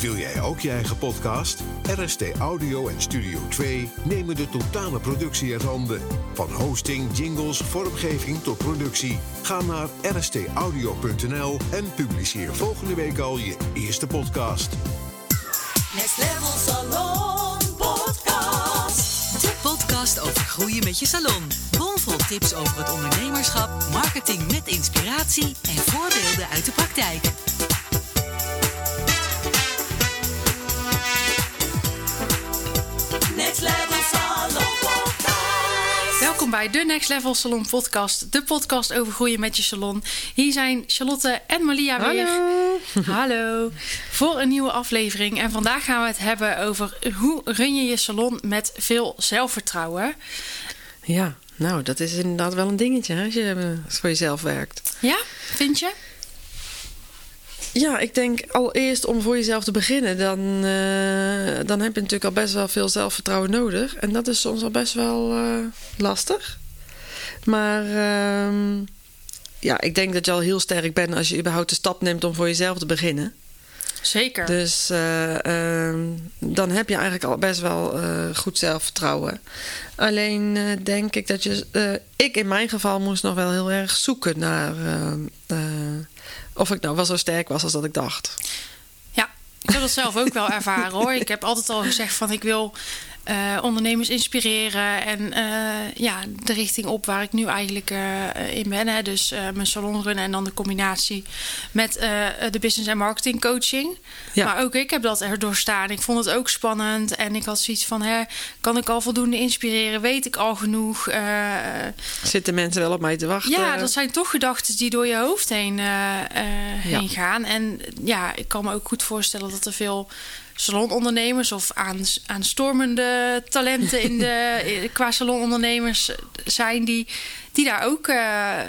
Wil jij ook je eigen podcast? RST Audio en Studio 2 nemen de totale productie in handen. Van hosting, jingles, vormgeving tot productie. Ga naar rstaudio.nl en publiceer volgende week al je eerste podcast. Next Level Salon Podcast. De podcast over groeien met je salon. Bomvol tips over het ondernemerschap, marketing met inspiratie en voorbeelden uit de praktijk. Bij de Next Level Salon Podcast, de podcast over groeien met je salon. Hier zijn Charlotte en Malia weer. Hallo. Voor een nieuwe aflevering. En vandaag gaan we het hebben over hoe run je je salon met veel zelfvertrouwen. Ja, nou, dat is inderdaad wel een dingetje hè, als je voor jezelf werkt. Ja, vind je? Ja, ik denk allereerst om voor jezelf te beginnen, dan, eh, dan heb je natuurlijk al best wel veel zelfvertrouwen nodig. En dat is soms al best wel eh, lastig. Maar ehm, ja, ik denk dat je al heel sterk bent als je überhaupt de stap neemt om voor jezelf te beginnen. Zeker. Dus eh, ehm, dan heb je eigenlijk al best wel goed zelfvertrouwen. Alleen denk ik dat je. ik in mijn geval moest nog wel heel erg zoeken naar. Of ik nou wel zo sterk was als dat ik dacht. Ja, ik heb dat zelf ook wel ervaren hoor. Ik heb altijd al gezegd van ik wil eh, ondernemers inspireren en eh, ja, de richting op waar ik nu eigenlijk eh, in ben. Hè. Dus mijn salon runnen en dan de combinatie met de business en marketing coaching. Ja. Maar ook ik heb dat er doorstaan. Ik vond het ook spannend en ik had zoiets van, hè, kan ik al voldoende inspireren? Weet ik al genoeg? Zitten mensen wel op mij te wachten? ja, dat zijn toch gedachten die door je hoofd heen, heen Ja. gaan. En ja, ik kan me ook goed voorstellen dat er veel salonondernemers of aan, aanstormende talenten in de, qua salonondernemers zijn die, die daar ook eh,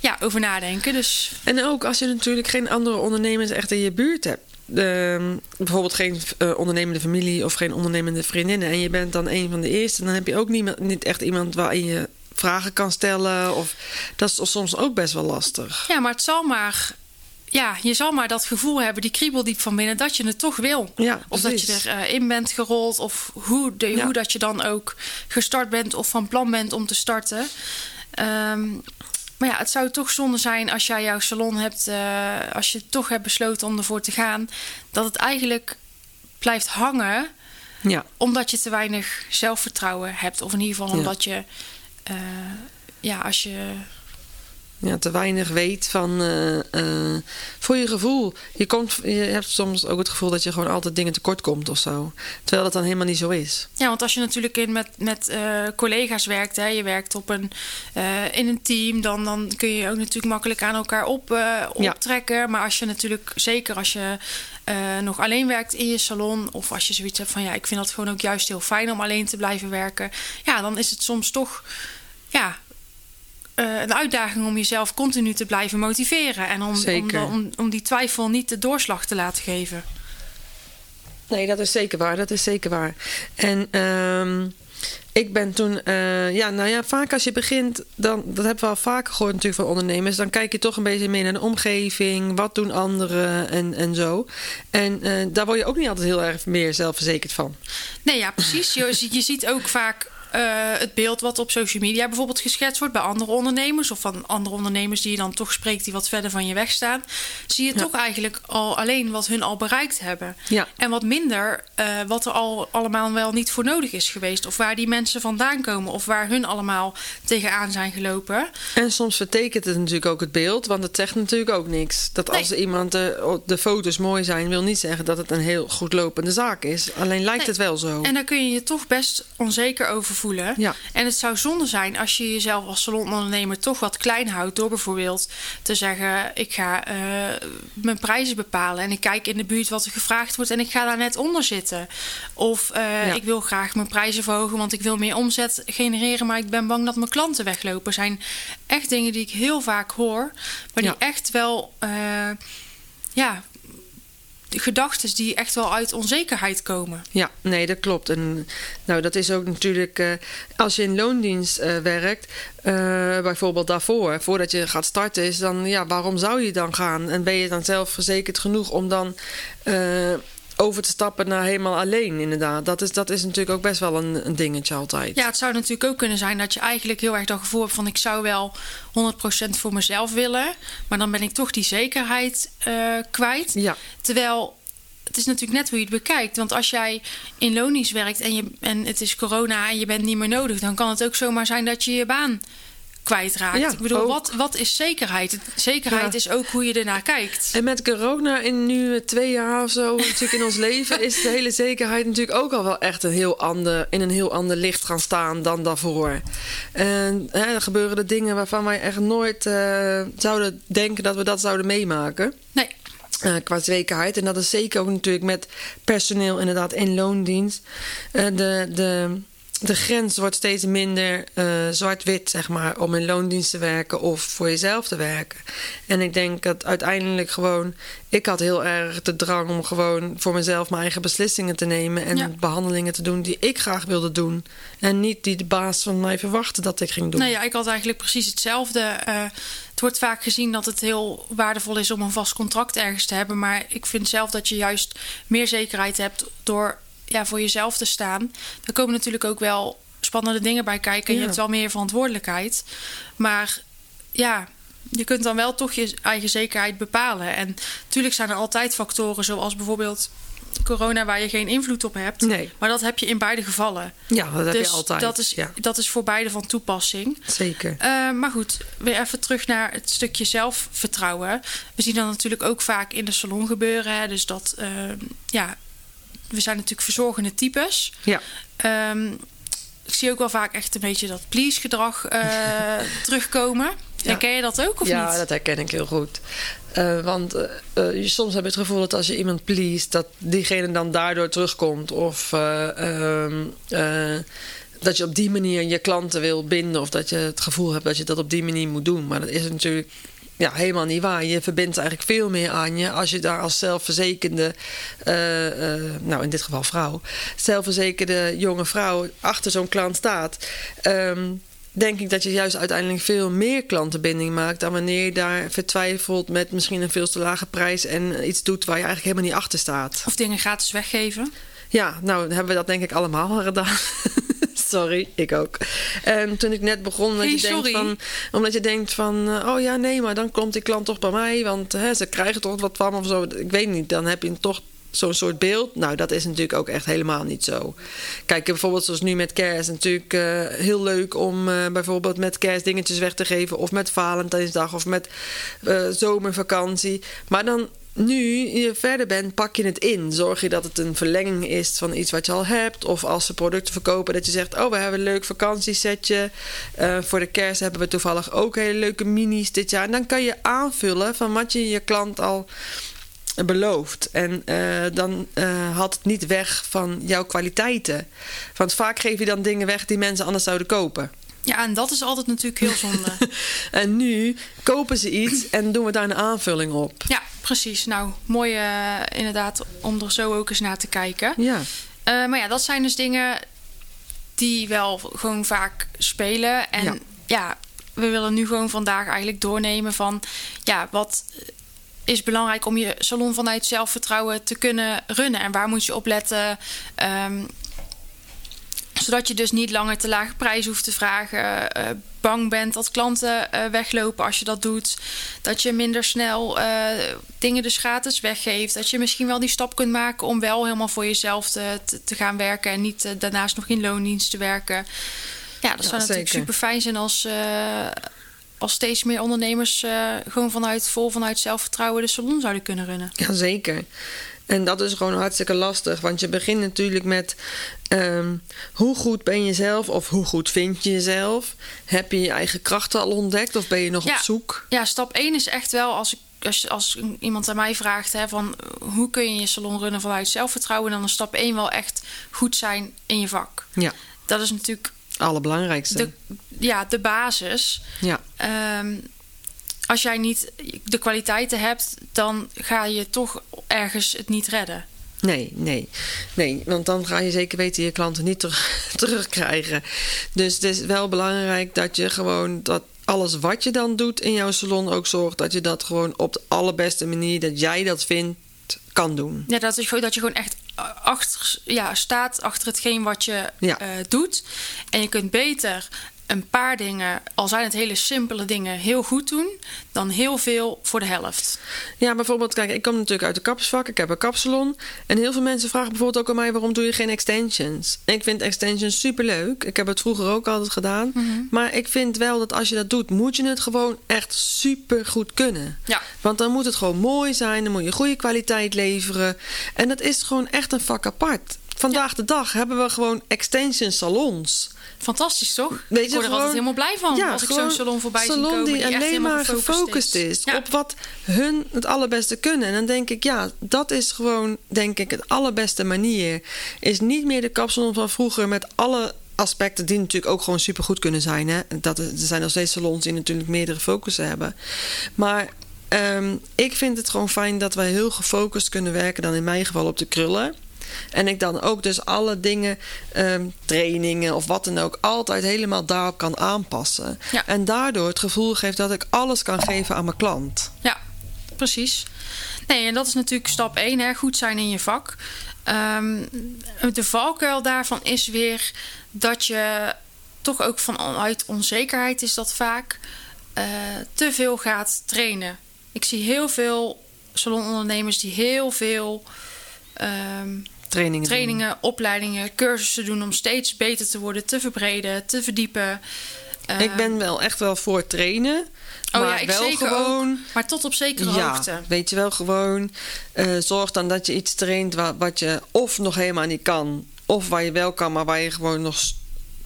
ja, over nadenken. Dus En ook als je natuurlijk geen andere ondernemers echt in je buurt hebt. Ehm, bijvoorbeeld geen eh, ondernemende familie of geen ondernemende vriendinnen. En je bent dan een van de eerste. Dan heb je ook niet, niet echt iemand waarin je vragen kan stellen. Of, dat is soms ook best wel lastig. ja, maar het zal maar. Ja, je zal maar dat gevoel hebben, die kriebeldiep van binnen, dat je het toch wil. Ja, Of dat je erin in bent gerold. Of hoe, de, Ja. hoe dat je dan ook gestart bent of van plan bent om te starten. Ehm, maar ja, het zou toch zonde zijn als jij jouw salon hebt, eh, als je toch hebt besloten om ervoor te gaan, dat het eigenlijk blijft hangen Ja, omdat je te weinig zelfvertrouwen hebt. Of in ieder geval omdat je, eh, ja, als je ja, te weinig weet van eh, eh, voor je gevoel. Je, komt, je hebt soms ook het gevoel dat je gewoon altijd dingen tekort komt of zo. Terwijl dat dan helemaal niet zo is. Ja, want als je natuurlijk in met, met eh, collega's werkt, hè, je werkt op een, in een team, dan, dan kun je ook natuurlijk makkelijk aan elkaar op, Ja. optrekken. Maar als je natuurlijk, zeker als je nog alleen werkt in je salon, of als je zoiets hebt van ja, ik vind dat gewoon ook juist heel fijn om alleen te blijven werken, ja, dan is het soms toch ja, eh, een uitdaging om jezelf continu te blijven motiveren en om, om, om, om die twijfel niet de doorslag te laten geven. Nee, dat is zeker waar. Dat is zeker waar. En ehm, ik ben toen, eh, ja, nou ja, vaak als je begint, dan, dat hebben we al vaker gehoord natuurlijk van ondernemers, dan kijk je toch een beetje meer naar de omgeving, wat doen anderen en, en zo. En eh, daar word je ook niet altijd heel erg meer zelfverzekerd van. Nee, ja, precies. Je, je ziet ook vaak eh, het beeld wat op social media bijvoorbeeld geschetst wordt bij andere ondernemers of van andere ondernemers die je dan toch spreekt die wat verder van je weg staan. Zie je Ja. toch eigenlijk al alleen wat hun al bereikt hebben. Ja. En wat minder eh, wat er al allemaal wel niet voor nodig is geweest. Of waar die mensen vandaan komen of waar hun allemaal tegenaan zijn gelopen. En soms vertekent het natuurlijk ook het beeld, want het zegt natuurlijk ook niks. Dat als iemand de, de foto's mooi zijn, wil niet zeggen dat het een heel goed lopende zaak is. Alleen lijkt Nee. het wel zo. En daar kun je je toch best onzeker over voelen. Ja. En het zou zonde zijn als je jezelf als salonondernemer toch wat klein houdt. Door bijvoorbeeld te zeggen: ik ga eh, mijn prijzen bepalen. En ik kijk in de buurt wat er gevraagd wordt. En ik ga daar net onder zitten. Of eh, Ja. ik wil graag mijn prijzen verhogen, want ik wil meer omzet genereren. Maar ik ben bang dat mijn klanten weglopen. zijn echt dingen die ik heel vaak hoor. Maar die Ja. echt wel. eh, ja, gedachten die echt wel uit onzekerheid komen. Ja, nee, dat klopt. En nou, dat is ook natuurlijk eh, als je in loondienst eh, werkt, eh, bijvoorbeeld daarvoor, voordat je gaat starten, is dan ja, waarom zou je dan gaan? En ben je dan zelf verzekerd genoeg om dan over te stappen naar helemaal alleen, inderdaad. Dat is, dat is natuurlijk ook best wel een, een dingetje altijd. Ja, het zou natuurlijk ook kunnen zijn dat je eigenlijk heel erg dat gevoel hebt van ik zou wel 100% voor mezelf willen, maar dan ben ik toch die zekerheid eh, kwijt. Ja. Terwijl het is natuurlijk net hoe je het bekijkt. Want als jij in loondienst werkt en, je, en het is corona en je bent niet meer nodig, dan kan het ook zomaar zijn dat je je baan kwijtraakt. Ja, ik bedoel, ook. wat, wat is zekerheid? Zekerheid Ja. is ook hoe je ernaar kijkt. En met corona in nu twee jaar of zo natuurlijk in ons leven... is de hele zekerheid natuurlijk ook al wel echt een heel ander, in een heel ander licht gaan staan dan daarvoor. En hè, er gebeuren er dingen waarvan wij echt nooit eh, zouden denken dat we dat zouden meemaken. Nee, eh, qua zekerheid. En dat is zeker ook natuurlijk met personeel inderdaad in loondienst. Eh, de, de, de grens wordt steeds minder eh, zwart-wit, zeg maar, om in loondienst te werken of voor jezelf te werken. En ik denk dat uiteindelijk gewoon, ik had heel erg de drang om gewoon voor mezelf mijn eigen beslissingen te nemen en Ja. behandelingen te doen die ik graag wilde doen. En niet die de baas van mij verwachtte dat ik ging doen. Nou ja, ik had eigenlijk precies hetzelfde. Eh, het wordt vaak gezien dat het heel waardevol is om een vast contract ergens te hebben. Maar ik vind zelf dat je juist meer zekerheid hebt door ja, voor jezelf te staan. Er komen natuurlijk ook wel spannende dingen bij kijken. En Ja. je hebt wel meer verantwoordelijkheid. Maar ja, je kunt dan wel toch je eigen zekerheid bepalen. En natuurlijk zijn er altijd factoren zoals bijvoorbeeld corona waar je geen invloed op hebt. Nee. Maar dat heb je in beide gevallen. Ja, dat heb dus je altijd. Dat is, ja, dat is voor beide van toepassing. zeker. Eh, maar goed, weer even terug naar het stukje zelfvertrouwen. We zien dat natuurlijk ook vaak in de salon gebeuren. Hè? Dus dat, eh, ja, we zijn natuurlijk verzorgende types. Ja. Ehm, ik zie ook wel vaak echt een beetje dat please-gedrag eh, terugkomen. Herken je dat ook of ja, niet? dat herken ik heel goed. Eh, want eh, je- soms heb je het gevoel dat als je iemand please, dat diegene dan daardoor terugkomt. Of eh, ehm, eh, dat je op die manier je klanten wil binden. Of dat je het gevoel hebt dat je dat op die manier moet doen. Maar dat is natuurlijk ja, helemaal niet waar. Je verbindt eigenlijk veel meer aan je als je daar als zelfverzekerde, eh, nou in dit geval vrouw, zelfverzekerde jonge vrouw achter zo'n klant staat. Ehm, denk ik dat je juist uiteindelijk veel meer klantenbinding maakt dan wanneer je daar vertwijfelt met misschien een veel te lage prijs en iets doet waar je eigenlijk helemaal niet achter staat. Of dingen gratis weggeven. Ja, nou hebben we dat denk ik allemaal gedaan. Sorry, ik ook. En toen ik net begon, dat Hey, je denkt van, omdat je denkt van, eh, oh ja, nee, maar dan komt die klant toch bij mij, want hè, ze krijgen toch wat van of zo. Ik weet niet, dan heb je toch zo'n soort beeld. Nou, dat is natuurlijk ook echt helemaal niet zo. Kijk, bijvoorbeeld zoals nu met kerst, natuurlijk eh, heel leuk om eh, bijvoorbeeld met kerst dingetjes weg te geven, of met Valentijnsdag, of met zomervakantie. Maar dan nu je verder bent, pak je het in. Zorg je dat het een verlenging is van iets wat je al hebt. Of als ze producten verkopen, dat je zegt: Oh, we hebben een leuk vakantiesetje. Eh, voor de kerst hebben we toevallig ook hele leuke minis dit jaar. En dan kan je aanvullen van wat je je klant al belooft. En eh, dan eh haalt het niet weg van jouw kwaliteiten. Want vaak geef je dan dingen weg die mensen anders zouden kopen. Ja, en dat is altijd natuurlijk heel zonde. En nu kopen ze iets en doen we daar een aanvulling op. ja, precies. Nou, mooi eh, inderdaad om er zo ook eens naar te kijken. Ja, Eh, maar ja, dat zijn dus dingen die wel gewoon vaak spelen. En Ja. ja. we willen nu gewoon vandaag eigenlijk doornemen van... ja, wat is belangrijk om je salon vanuit zelfvertrouwen te kunnen runnen? En waar moet je op letten? Ehm, zodat je dus niet langer te lage prijs hoeft te vragen. eh, bang bent dat klanten eh, weglopen als je dat doet. Dat je minder snel eh, dingen dus gratis weggeeft. Dat je misschien wel die stap kunt maken om wel helemaal voor jezelf te, te, te gaan werken. En niet eh, daarnaast nog in loondienst te werken. Ja, dat Ja, zou natuurlijk super fijn zijn als, eh, als steeds meer ondernemers eh, gewoon vanuit vol vanuit zelfvertrouwen de salon zouden kunnen runnen. Jazeker. En dat is gewoon hartstikke lastig. Want je begint natuurlijk met ehm, hoe goed ben je zelf of hoe goed vind je jezelf? Heb je je eigen krachten al ontdekt of ben je nog Ja. op zoek? Ja, stap 1 is echt wel als, ik, als, als iemand aan mij vraagt: hè, van hoe kun je je salon runnen vanuit zelfvertrouwen, dan is stap 1 wel echt goed zijn in je vak. Ja, Dat is natuurlijk allerbelangrijkste. de, ja, de basis. Ja, Ehm, als jij niet de kwaliteiten hebt, dan ga je toch ergens het niet redden. nee, nee. Nee, want dan ga je zeker weten je klanten niet terug, terugkrijgen. Dus het is wel belangrijk dat je gewoon dat alles wat je dan doet in jouw salon ook zorgt dat je dat gewoon op de allerbeste manier dat jij dat vindt kan doen. Ja, dat, is, gewoon- dat je gewoon echt achter, ja, staat achter hetgeen wat je Ja. eh, doet. En je kunt beter een paar dingen, al zijn het hele simpele dingen, heel goed doen, dan heel veel voor de helft. Ja, bijvoorbeeld, kijk, ik kom natuurlijk uit de kapsvak. Ik heb een kapsalon. En heel veel mensen vragen bijvoorbeeld ook aan mij... waarom doe je geen extensions? En ik vind extensions superleuk. Ik heb het vroeger ook altijd gedaan. Mhm. Maar ik vind wel dat als je dat doet... moet je het gewoon echt super goed kunnen. Ja. Want dan moet het gewoon mooi zijn. Dan moet je goede kwaliteit leveren. En dat is gewoon echt een vak apart. Vandaag de dag hebben we gewoon extension salons. Fantastisch, toch? Weet ik je, word er gewoon- altijd helemaal blij van als ik zo'n salon voorbij zie salon komen. die, echt alleen helemaal maar gefocust is, Ja. op wat hun het allerbeste kunnen. En dan denk ik, ja, dat is gewoon, denk ik, het allerbeste manier. Is niet meer de kapsalon van vroeger met alle aspecten die natuurlijk ook gewoon supergoed kunnen zijn. Hè? Dat, er zijn nog steeds salons die natuurlijk meerdere focussen hebben. Maar ehm, ik vind het gewoon fijn dat wij heel gefocust kunnen werken, dan in mijn geval op de krullen. En ik dan ook dus alle dingen, ehm, trainingen of wat dan ook, altijd helemaal daarop kan aanpassen. Ja. En daardoor het gevoel geeft dat ik alles kan geven aan mijn klant. Ja, precies. Nee, en dat is natuurlijk stap 1, hè, goed zijn in je vak. Ehm, de valkuil daarvan is weer dat je toch ook vanuit onzekerheid is dat vaak eh, te veel gaat trainen. Ik zie heel veel salonondernemers die heel veel ehm, Trainingen. doen. opleidingen, cursussen doen om steeds beter te worden, te verbreden, te verdiepen. Ik ben wel echt wel voor trainen. Oh maar ja, ik wel zeker gewoon. ook. Maar tot op zekere Ja, hoogte. weet je wel, gewoon eh, zorg dan dat je iets traint wa- wat je of nog helemaal niet kan, of waar je wel kan, maar waar je gewoon nog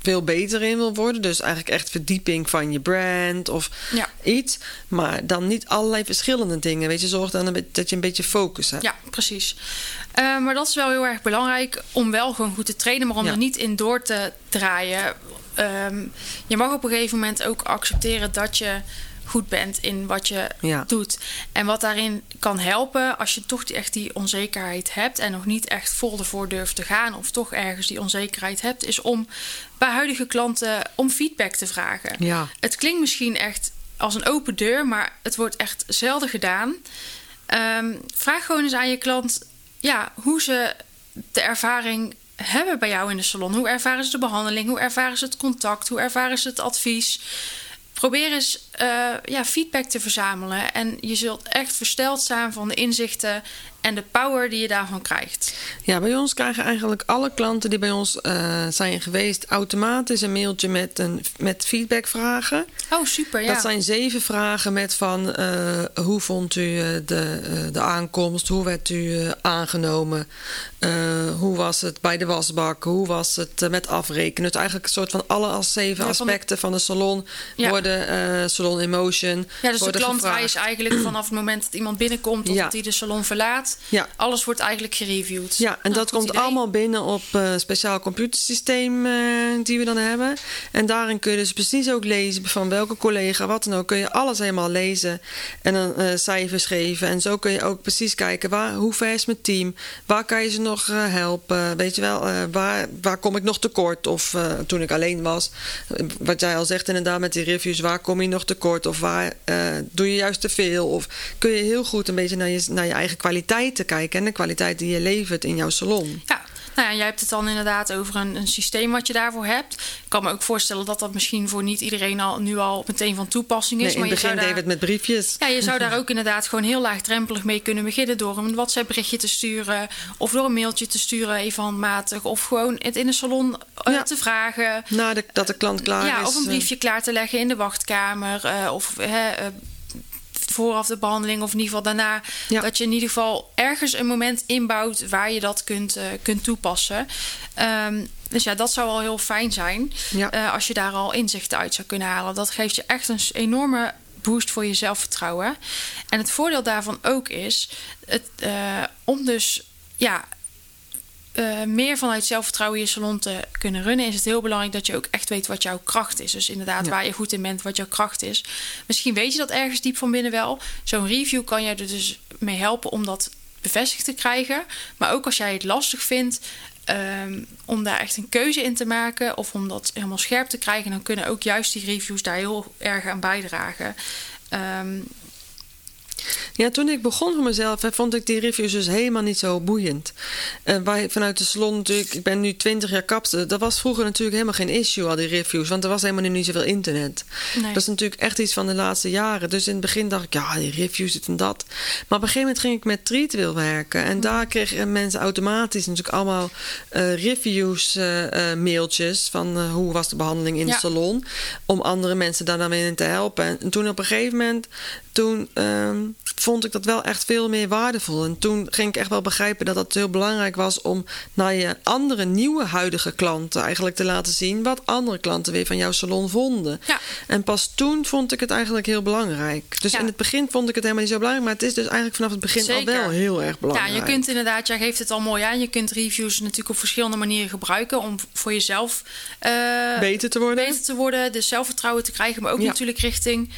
veel beter in wil worden. Dus eigenlijk echt verdieping van je brand of Ja. iets. Maar dan niet allerlei verschillende dingen. Weet je, zorg dan dat je een beetje focus hebt. Ja, precies. Eh, maar dat is wel heel erg belangrijk om wel gewoon goed te trainen, maar om Ja. er niet in door te draaien. Ehm, je mag op een gegeven moment ook accepteren dat je goed bent in wat je Ja. doet. En wat daarin kan helpen als je toch die, echt die onzekerheid hebt en nog niet echt vol ervoor durft te gaan, of toch ergens die onzekerheid hebt, is om bij huidige klanten om feedback te vragen. Ja. Het klinkt misschien echt als een open deur, maar het wordt echt zelden gedaan. Ehm, vraag gewoon eens aan je klant ja, hoe ze de ervaring hebben bij jou in de salon. Hoe ervaren ze de behandeling? Hoe ervaren ze het contact? Hoe ervaren ze het advies? Probeer eens eh, ja, feedback te verzamelen. En je zult echt versteld staan van de inzichten en de power die je daarvan krijgt. Ja, bij ons krijgen eigenlijk alle klanten die bij ons eh, zijn geweest automatisch een mailtje met, een, met feedbackvragen. Oh, super. Ja. Dat zijn zeven vragen met van eh, hoe vond u de, de aankomst, hoe werd u aangenomen, hoe was het bij de wasbak, hoe was het met afrekenen. Dus eigenlijk een soort van alle als zeven Ja, van de- aspecten van de salon Ja. worden eh, salon in motion. Ja, dus de klantreis gevraagd. eigenlijk vanaf het moment dat iemand binnenkomt tot Ja. dat hij de salon verlaat. Ja. Alles wordt eigenlijk gereviewd. Ja, en Nou, dat komt idee. allemaal binnen op eh, speciaal computersysteem eh, die we dan hebben. En daarin kun je dus precies ook lezen van welke collega, wat dan ook. Kun je alles helemaal lezen en dan eh, cijfers geven. En zo kun je ook precies kijken waar, hoe ver is mijn team? Waar kan je ze nog helpen? Weet je wel, waar, waar kom ik nog tekort? Of toen ik alleen was, wat jij al zegt inderdaad met die reviews, waar kom je nog tekort? Of waar eh, doe je juist te veel? Of kun je heel goed een beetje naar je, naar je eigen kwaliteiten kijken en de kwaliteit die je levert in jouw salon. Ja, nou ja, jij hebt het dan inderdaad over een, een systeem wat je daarvoor hebt. Ik kan me ook voorstellen dat dat misschien voor niet iedereen al, nu al meteen van toepassing is. Nee, in het maar je begin het met briefjes. ja, je zou daar ook inderdaad gewoon heel laagdrempelig mee kunnen beginnen door een WhatsApp-berichtje te sturen of door een mailtje te sturen, even handmatig, of gewoon het in de salon eh, Ja. te vragen. Nadat de, dat de klant klaar ja, is. of een eh, briefje klaar te leggen in de wachtkamer. eh, of vooraf de behandeling, of in ieder geval daarna. Ja. Dat je in ieder geval ergens een moment inbouwt waar je dat kunt, eh, kunt toepassen. Ehm, dus ja, dat zou wel heel fijn zijn. Ja. eh, als je daar al inzichten uit zou kunnen halen. Dat geeft je echt een enorme boost voor je zelfvertrouwen. En het voordeel daarvan ook is het, eh, om dus ja, eh, meer vanuit zelfvertrouwen je salon te kunnen runnen, is het heel belangrijk dat je ook echt weet wat jouw kracht is. Dus inderdaad, Ja. waar je goed in bent, wat jouw kracht is. Misschien weet je dat ergens diep van binnen wel. Zo'n review kan jij er dus mee helpen om dat bevestigd te krijgen. Maar ook als jij het lastig vindt ehm, om daar echt een keuze in te maken of om dat helemaal scherp te krijgen, dan kunnen ook juist die reviews daar heel erg aan bijdragen. Ehm, Ja, toen ik begon voor mezelf, hè, vond ik die reviews dus helemaal niet zo boeiend. En wij vanuit de salon natuurlijk, ik ben nu 20 jaar kapster. Dat was vroeger natuurlijk helemaal geen issue, al die reviews. Want er was helemaal niet zoveel internet. Nee. Dat is natuurlijk echt iets van de laatste jaren. Dus in het begin dacht ik, ja, die reviews, dit en dat. Maar op een gegeven moment ging ik met Treatwheel werken. En daar kregen mensen automatisch natuurlijk allemaal eh, reviews, eh, eh, mailtjes van eh, hoe was de behandeling in Ja. de salon. Om andere mensen daar dan weer in te helpen. En toen op een gegeven moment, toen ehm, vond ik dat wel echt veel meer waardevol. En toen ging ik echt wel begrijpen dat het heel belangrijk was om naar je andere nieuwe huidige klanten eigenlijk te laten zien wat andere klanten weer van jouw salon vonden. Ja. En pas toen vond ik het eigenlijk heel belangrijk. Dus Ja. in het begin vond ik het helemaal niet zo belangrijk, maar het is dus eigenlijk vanaf het begin al wel heel erg belangrijk. Ja, je kunt inderdaad, jij geeft het al mooi aan. Je kunt reviews natuurlijk op verschillende manieren gebruiken om voor jezelf eh, beter te worden. beter te worden, dus zelfvertrouwen te krijgen, maar ook Ja. natuurlijk richting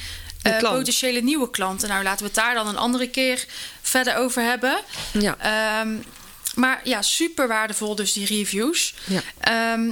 Klant. potentiële nieuwe klanten. Nou, laten we het daar dan een andere keer verder over hebben. Ja. Ehm, maar ja, super waardevol dus die reviews. Ja. Ehm,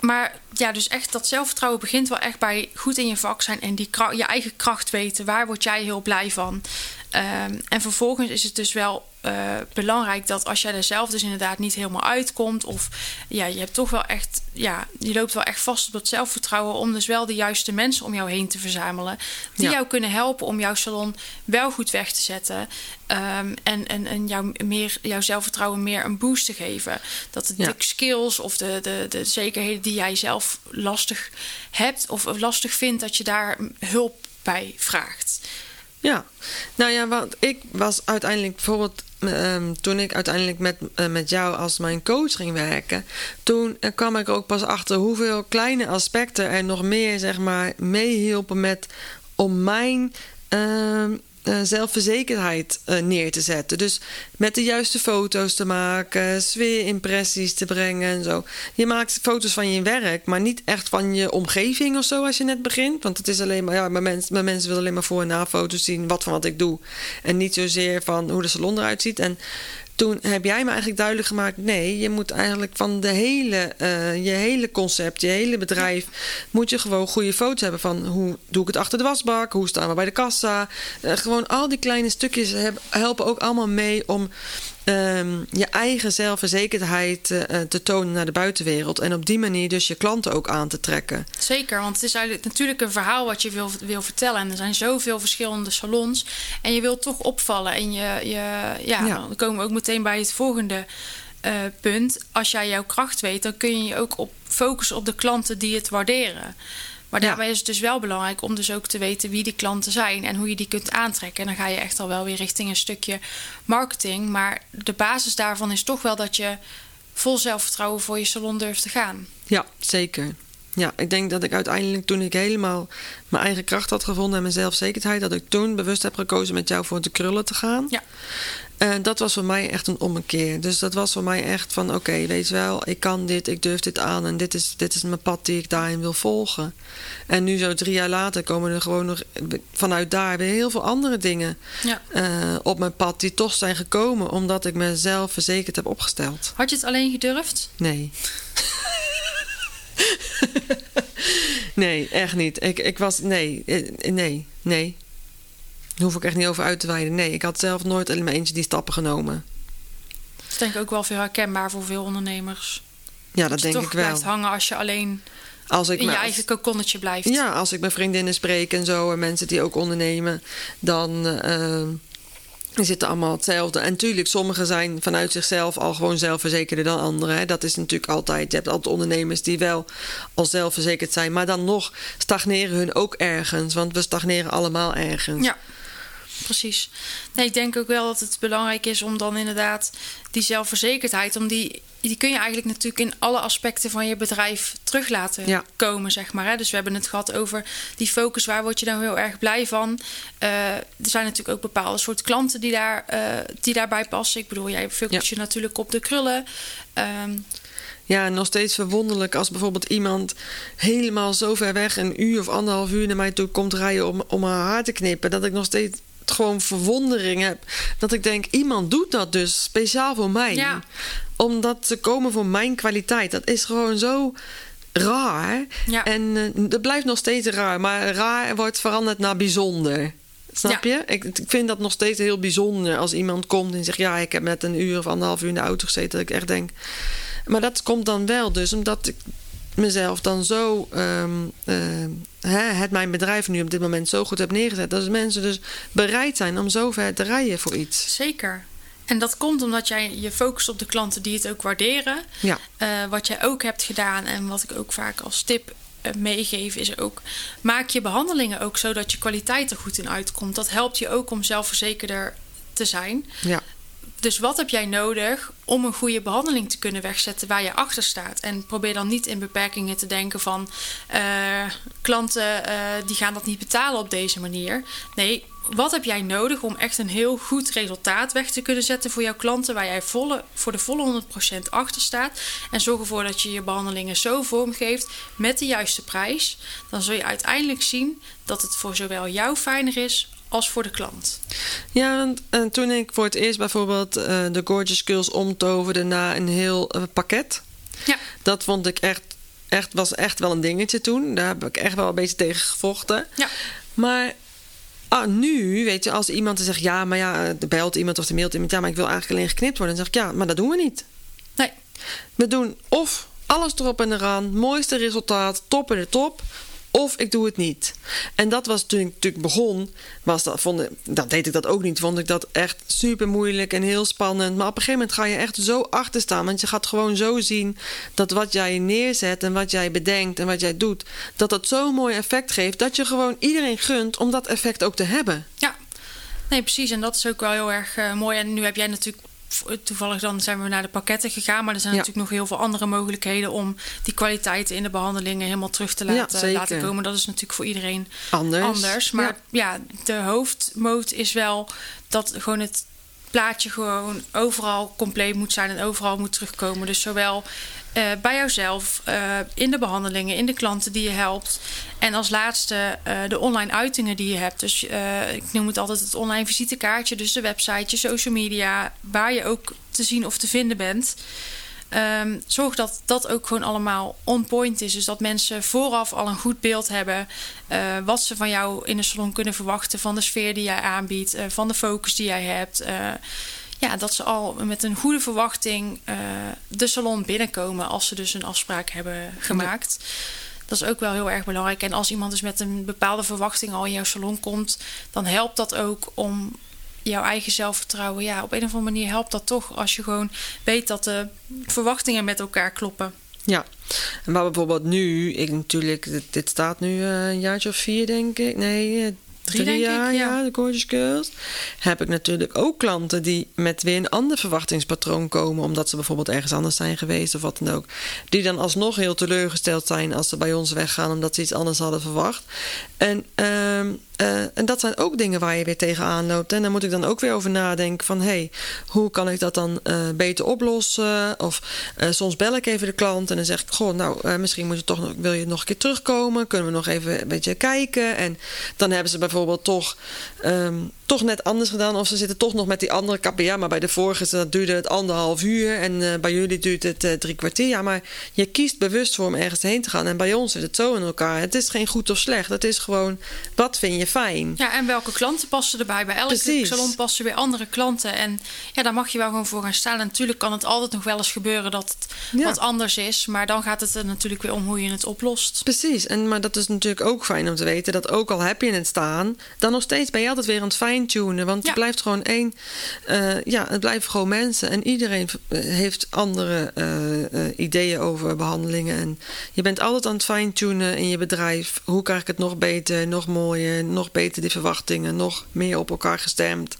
maar ja, dus echt dat zelfvertrouwen begint wel echt bij goed in je vak zijn en die je eigen kracht weten. Waar word jij heel blij van? Ehm, en vervolgens is het dus wel eh, belangrijk dat als jij er zelf dus inderdaad niet helemaal uitkomt, of ja, je hebt toch wel echt, ja, je loopt wel echt vast op dat zelfvertrouwen om dus wel de juiste mensen om jou heen te verzamelen, die Ja. jou kunnen helpen om jouw salon wel goed weg te zetten Ehm, en, en, en jou meer, jouw zelfvertrouwen meer een boost te geven. Dat de, Ja. de skills of de, de, de zekerheden die jij zelf lastig hebt of lastig vindt, dat je daar hulp bij vraagt. Ja, nou ja, want ik was uiteindelijk bijvoorbeeld ehm, toen ik uiteindelijk met, eh, met jou als mijn coach ging werken, toen eh, kwam ik ook pas achter hoeveel kleine aspecten er nog meer zeg maar meehielpen met om mijn ehm, eh, zelfverzekerdheid eh, neer te zetten. Dus met de juiste foto's te maken, sfeerimpressies te brengen en zo. Je maakt foto's van je werk, maar niet echt van je omgeving of zo als je net begint. Want het is alleen maar, ja, mijn, mens, mijn mensen willen alleen maar voor- en na foto's zien wat van wat ik doe. En niet zozeer van hoe de salon eruit ziet. En toen heb jij me eigenlijk duidelijk gemaakt: nee, je moet eigenlijk van de hele, eh, je hele concept, je hele bedrijf, moet je gewoon goede foto's hebben van hoe doe ik het achter de wasbak, hoe staan we bij de kassa. Eh, gewoon al die kleine stukjes helpen ook allemaal mee om ehm, je eigen zelfverzekerdheid eh, eh, te tonen naar de buitenwereld. En op die manier dus je klanten ook aan te trekken. Zeker, want het is eigenlijk natuurlijk een verhaal wat je wil, wil vertellen. En er zijn zoveel verschillende salons. En je wilt toch opvallen. En je, je, ja, Ja. dan komen we ook meteen bij het volgende eh, punt. Als jij jouw kracht weet, dan kun je je ook op focussen op de klanten die het waarderen. Maar Ja. daarbij is het dus wel belangrijk om dus ook te weten wie die klanten zijn en hoe je die kunt aantrekken. En dan ga je echt al wel weer richting een stukje marketing. Maar de basis daarvan is toch wel dat je vol zelfvertrouwen voor je salon durft te gaan. Ja, zeker. Ja, ik denk dat ik uiteindelijk toen ik helemaal mijn eigen kracht had gevonden en mijn zelfzekerheid, dat ik toen bewust heb gekozen met jou voor de krullen te gaan. Ja. En dat was voor mij echt een ommekeer. Dus dat was voor mij echt van: oké, weet je wel, ik kan dit, ik durf dit aan en dit is, dit is mijn pad die ik daarin wil volgen. En nu, zo drie jaar later, komen er gewoon nog vanuit daar weer heel veel andere dingen Ja. eh, op mijn pad die toch zijn gekomen omdat ik mezelf verzekerd heb opgesteld. Had je het alleen gedurfd? Nee. nee, echt niet. Ik, ik was. Nee, eh, nee, nee. Daar hoef ik echt niet over uit te wijden. Nee, ik had zelf nooit in mijn eentje die stappen genomen. Dat is denk ik ook wel veel herkenbaar voor veel ondernemers. Ja, dat denk toch ik wel. blijft hangen als je alleen Als ik in je me- eigen kokonnetje blijft. Ja, als ik met vriendinnen spreek en zo, en mensen die ook ondernemen, dan eh, die zitten allemaal hetzelfde. En tuurlijk, sommigen zijn vanuit zichzelf al gewoon zelfverzekerder dan anderen. Hè. Dat is natuurlijk altijd. Je hebt altijd ondernemers die wel al zelfverzekerd zijn, maar dan nog stagneren hun ook ergens, want we stagneren allemaal ergens. Ja, precies. Nee, ik denk ook wel dat het belangrijk is om dan inderdaad die zelfverzekerdheid, om die, die kun je eigenlijk natuurlijk in alle aspecten van je bedrijf terug laten Ja. komen, zeg maar. Hè? Dus we hebben het gehad over die focus, waar word je nou heel erg blij van? Eh, er zijn natuurlijk ook bepaalde soort klanten die, daar, eh, die daarbij passen. Ik bedoel, jij focust je natuurlijk op de krullen. Ehm, Ja, nog steeds verwonderlijk als bijvoorbeeld iemand helemaal zo ver weg, een uur of anderhalf uur naar mij toe komt rijden om, om haar haar te knippen, dat ik nog steeds gewoon verwondering heb. Dat ik denk, iemand doet dat dus speciaal voor mij. Ja. Omdat ze komen voor mijn kwaliteit. Dat is gewoon zo raar. Ja. En eh, dat blijft nog steeds raar, maar raar wordt veranderd naar bijzonder. Snap je? Ik, ik vind dat nog steeds heel bijzonder als iemand komt en zegt: Ja, ik heb net een uur of anderhalf uur in de auto gezeten. Dat ik echt denk. Maar dat komt dan wel dus omdat ik mezelf dan zo. ehm, eh, hè, het mijn bedrijf nu op dit moment zo goed heb neergezet. Dat mensen dus bereid zijn om zo ver te rijden voor iets. Zeker. En dat komt omdat jij je focust op de klanten die het ook waarderen. Ja, Eh, wat jij ook hebt gedaan en wat ik ook vaak als tip eh, meegeef, is ook maak je behandelingen ook zo dat je kwaliteit er goed in uitkomt. Dat helpt je ook om zelfverzekerder te zijn. ja, Dus wat heb jij nodig om een goede behandeling te kunnen wegzetten waar je achter staat? En probeer dan niet in beperkingen te denken van eh, klanten eh, die gaan dat niet betalen op deze manier. Nee, wat heb jij nodig om echt een heel goed resultaat weg te kunnen zetten voor jouw klanten waar jij volle, voor de volle 100% achter staat? En zorg ervoor dat je je behandelingen zo vormgeeft met de juiste prijs. Dan zul je uiteindelijk zien dat het voor zowel jou fijner is als voor de klant. Ja, want eh, toen ik voor het eerst bijvoorbeeld eh, de Gorgeous Girls omtoverde naar een heel eh, pakket. Ja. Dat vond ik echt, echt, was echt wel een dingetje toen. Daar heb ik echt wel een beetje tegen gevochten. Ja. Maar ah, nu, weet je, als iemand zegt... ja, maar ja, er belt iemand of er mailt iemand... ja, maar ik wil eigenlijk alleen geknipt worden. Dan zeg ik, ja, maar dat doen we niet. Nee. We doen of alles erop en eraan, mooiste resultaat, top in de top. Of ik doe het niet. En dat was toen ik natuurlijk begon, was dat, vond, dat deed ik dat ook niet. Vond ik dat echt super moeilijk en heel spannend. Maar op een gegeven moment ga je echt zo achter staan. Want je gaat gewoon zo zien dat wat jij neerzet en wat jij bedenkt en wat jij doet, dat dat zo'n mooi effect geeft. Dat je gewoon iedereen gunt om dat effect ook te hebben. Ja, nee, precies. En dat is ook wel heel erg eh, mooi. En nu heb jij natuurlijk. Toevallig dan zijn we naar de pakketten gegaan. Maar er zijn Ja. natuurlijk nog heel veel andere mogelijkheden om die kwaliteiten in de behandelingen helemaal terug te Ja, laten, laten komen. Dat is natuurlijk voor iedereen Anders. anders. Maar ja. de hoofdmoot is wel dat gewoon het plaatje gewoon overal compleet moet zijn en overal moet terugkomen. Dus zowel eh, bij jouzelf, eh, in de behandelingen, in de klanten die je helpt. En als laatste eh, de online uitingen die je hebt. Dus ik noem het altijd het online visitekaartje. Dus de website, je social media, waar je ook te zien of te vinden bent. Ehm, zorg dat dat ook gewoon allemaal on point is. Dus dat mensen vooraf al een goed beeld hebben. eh, wat ze van jou in de salon kunnen verwachten. Van de sfeer die jij aanbiedt. eh, van de focus die jij hebt. eh, ja, dat ze al met een goede verwachting de salon binnenkomen. Als ze dus een afspraak hebben gemaakt. Dat is ook wel heel erg belangrijk. En als iemand dus met een bepaalde verwachting al in jouw salon komt, dan helpt dat ook om jouw eigen zelfvertrouwen. Ja, op een of andere manier helpt dat toch als je gewoon weet dat de verwachtingen met elkaar kloppen. Ja, maar bijvoorbeeld nu, ik natuurlijk, dit, staat nu eh, een jaartje of vier, denk ik. Nee, drie, ik, jaar, ja. ja, de Gorgeous Girls. Heb ik natuurlijk ook klanten die met weer een ander verwachtingspatroon komen, omdat ze bijvoorbeeld ergens anders zijn geweest of wat dan ook. Die dan alsnog heel teleurgesteld zijn als ze bij ons weggaan, omdat ze iets anders hadden verwacht. En, ehm, eh, en dat zijn ook dingen waar je weer tegenaan loopt. En daar moet ik dan ook weer over nadenken van... hé, hey, hoe kan ik dat dan eh, beter oplossen? Of eh, soms bel ik even de klant en dan zeg ik... goh, nou, misschien moet je toch nog, wil je nog een keer terugkomen? Kunnen we nog even een beetje kijken? En dan hebben ze bijvoorbeeld toch, ehm, toch net anders gedaan... of ze zitten toch nog met die andere kap. Ja, maar bij de vorige dat duurde het anderhalf uur... en eh, bij jullie duurt het eh, drie kwartier. Ja, maar je kiest bewust voor om ergens heen te gaan... en bij ons zit het zo in elkaar. Het is geen goed of slecht. Het is gewoon, wat vind je fijn? Ja, en welke klanten passen erbij? Bij elke Precies. salon passen weer andere klanten. En ja, daar mag je wel gewoon voor gaan staan. En natuurlijk kan het altijd nog wel eens gebeuren dat het Ja. wat anders is. Maar dan gaat het er natuurlijk weer om hoe je het oplost. Precies, en, maar dat is natuurlijk ook fijn om te weten dat ook al heb je het staan, dan nog steeds ben je altijd weer aan het fine-tunen. Want Ja. het blijft gewoon één, eh, ja, het blijven gewoon mensen en iedereen heeft andere eh, eh, ideeën over behandelingen. En je bent altijd aan het fine-tunen in je bedrijf. Hoe krijg ik het nog beter, nog mooier, nog beter die verwachtingen, nog meer op elkaar gestemd.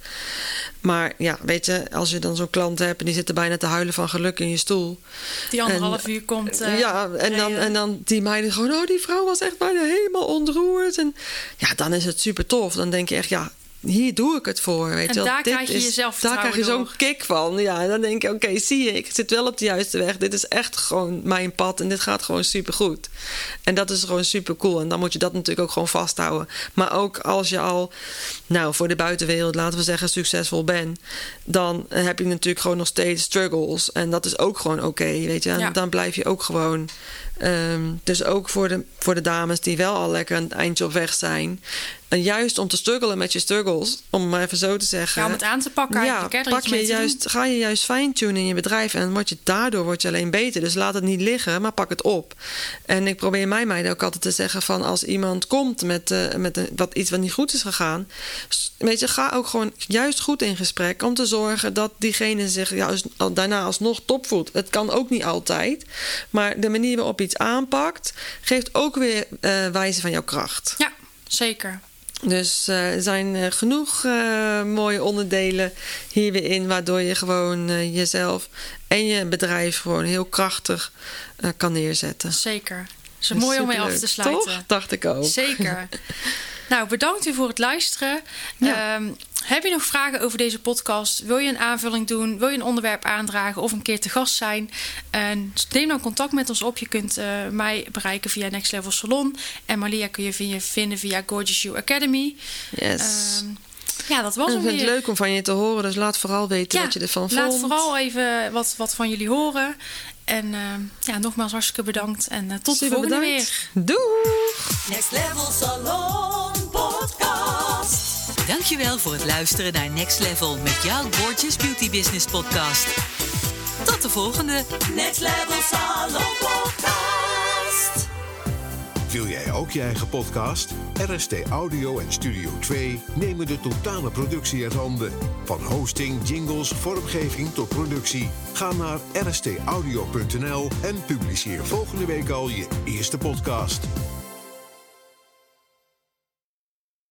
Maar ja, weet je, als je dan zo'n klant hebt en die zit er bijna te huilen van geluk in je stoel. Die anderhalf En- uur komt. ja, en dan, en dan die meiden gewoon, oh, die vrouw was echt bijna helemaal ontroerd. En ja, dan is het super tof. Dan denk je echt, ja, hier doe ik het voor. Weet En je wel. daar Dit krijg je is- je zelfvertrouwen Daar krijg je zo'n kick van. Ja, en dan denk je, oké, zie je, ik zit wel op de juiste weg. Dit is echt gewoon mijn pad en dit gaat gewoon super goed. En dat is gewoon super cool. En dan moet je dat natuurlijk ook gewoon vasthouden. Maar ook als je al, nou, voor de buitenwereld, laten we zeggen, succesvol bent, dan heb je natuurlijk gewoon nog steeds struggles. En dat is ook gewoon oké, weet je. En Ja. dan blijf je ook gewoon. Ehm, dus ook voor de, voor de dames die wel al lekker een eindje op weg zijn. En juist om te struggelen met je struggles, om maar even zo te zeggen. Ja, om het aan te pakken, Ja, pak je juist, ga je juist fine-tunen in je bedrijf. En word je, daardoor word je alleen beter. Dus laat het niet liggen, maar pak het op. En ik probeer mijn meiden ook altijd te zeggen van... als iemand komt met, eh, met een, wat, iets wat niet goed is gegaan... weet je, ga ook gewoon juist goed in gesprek... om te zorgen dat diegene zich al- daarna alsnog top voelt. Het kan ook niet altijd. Maar de manier waarop je iets aanpakt... geeft ook weer eh wijze van jouw kracht. Ja, zeker. Dus eh, er zijn eh, genoeg mooie onderdelen hier weer in, waardoor je gewoon jezelf en je bedrijf gewoon heel krachtig kan neerzetten. Zeker. Het is mooi om mee af te sluiten. Toch? Dacht ik ook. Zeker. nou, bedankt u voor het luisteren. Ja. Ehm, heb je nog vragen over deze podcast? Wil je een aanvulling doen? Wil je een onderwerp aandragen of een keer te gast zijn? En neem dan contact met ons op. Je kunt eh, mij bereiken via Next Level Salon. En Malia kun je via- vinden via Gorgeous You Academy. Yes. Ehm, ja, dat was hem ik vind het leuk om van je te horen, dus laat vooral weten Ja, wat je ervan laat vond. vooral even wat, wat van jullie horen. En ehm, ja, nogmaals hartstikke bedankt. En eh, tot de Super volgende bedankt. weer. Doeg! Next Level Salon Podcast. Dankjewel voor het luisteren naar Next Level met jouw Gorgeous Beauty Business podcast. Tot de volgende! Next Level Salon Podcast. Wil jij ook je eigen podcast? RST Audio en Studio 2 nemen de totale productie uit handen. Van hosting, jingles, vormgeving tot productie. Ga naar rstaudio.nl en publiceer volgende week al je eerste podcast.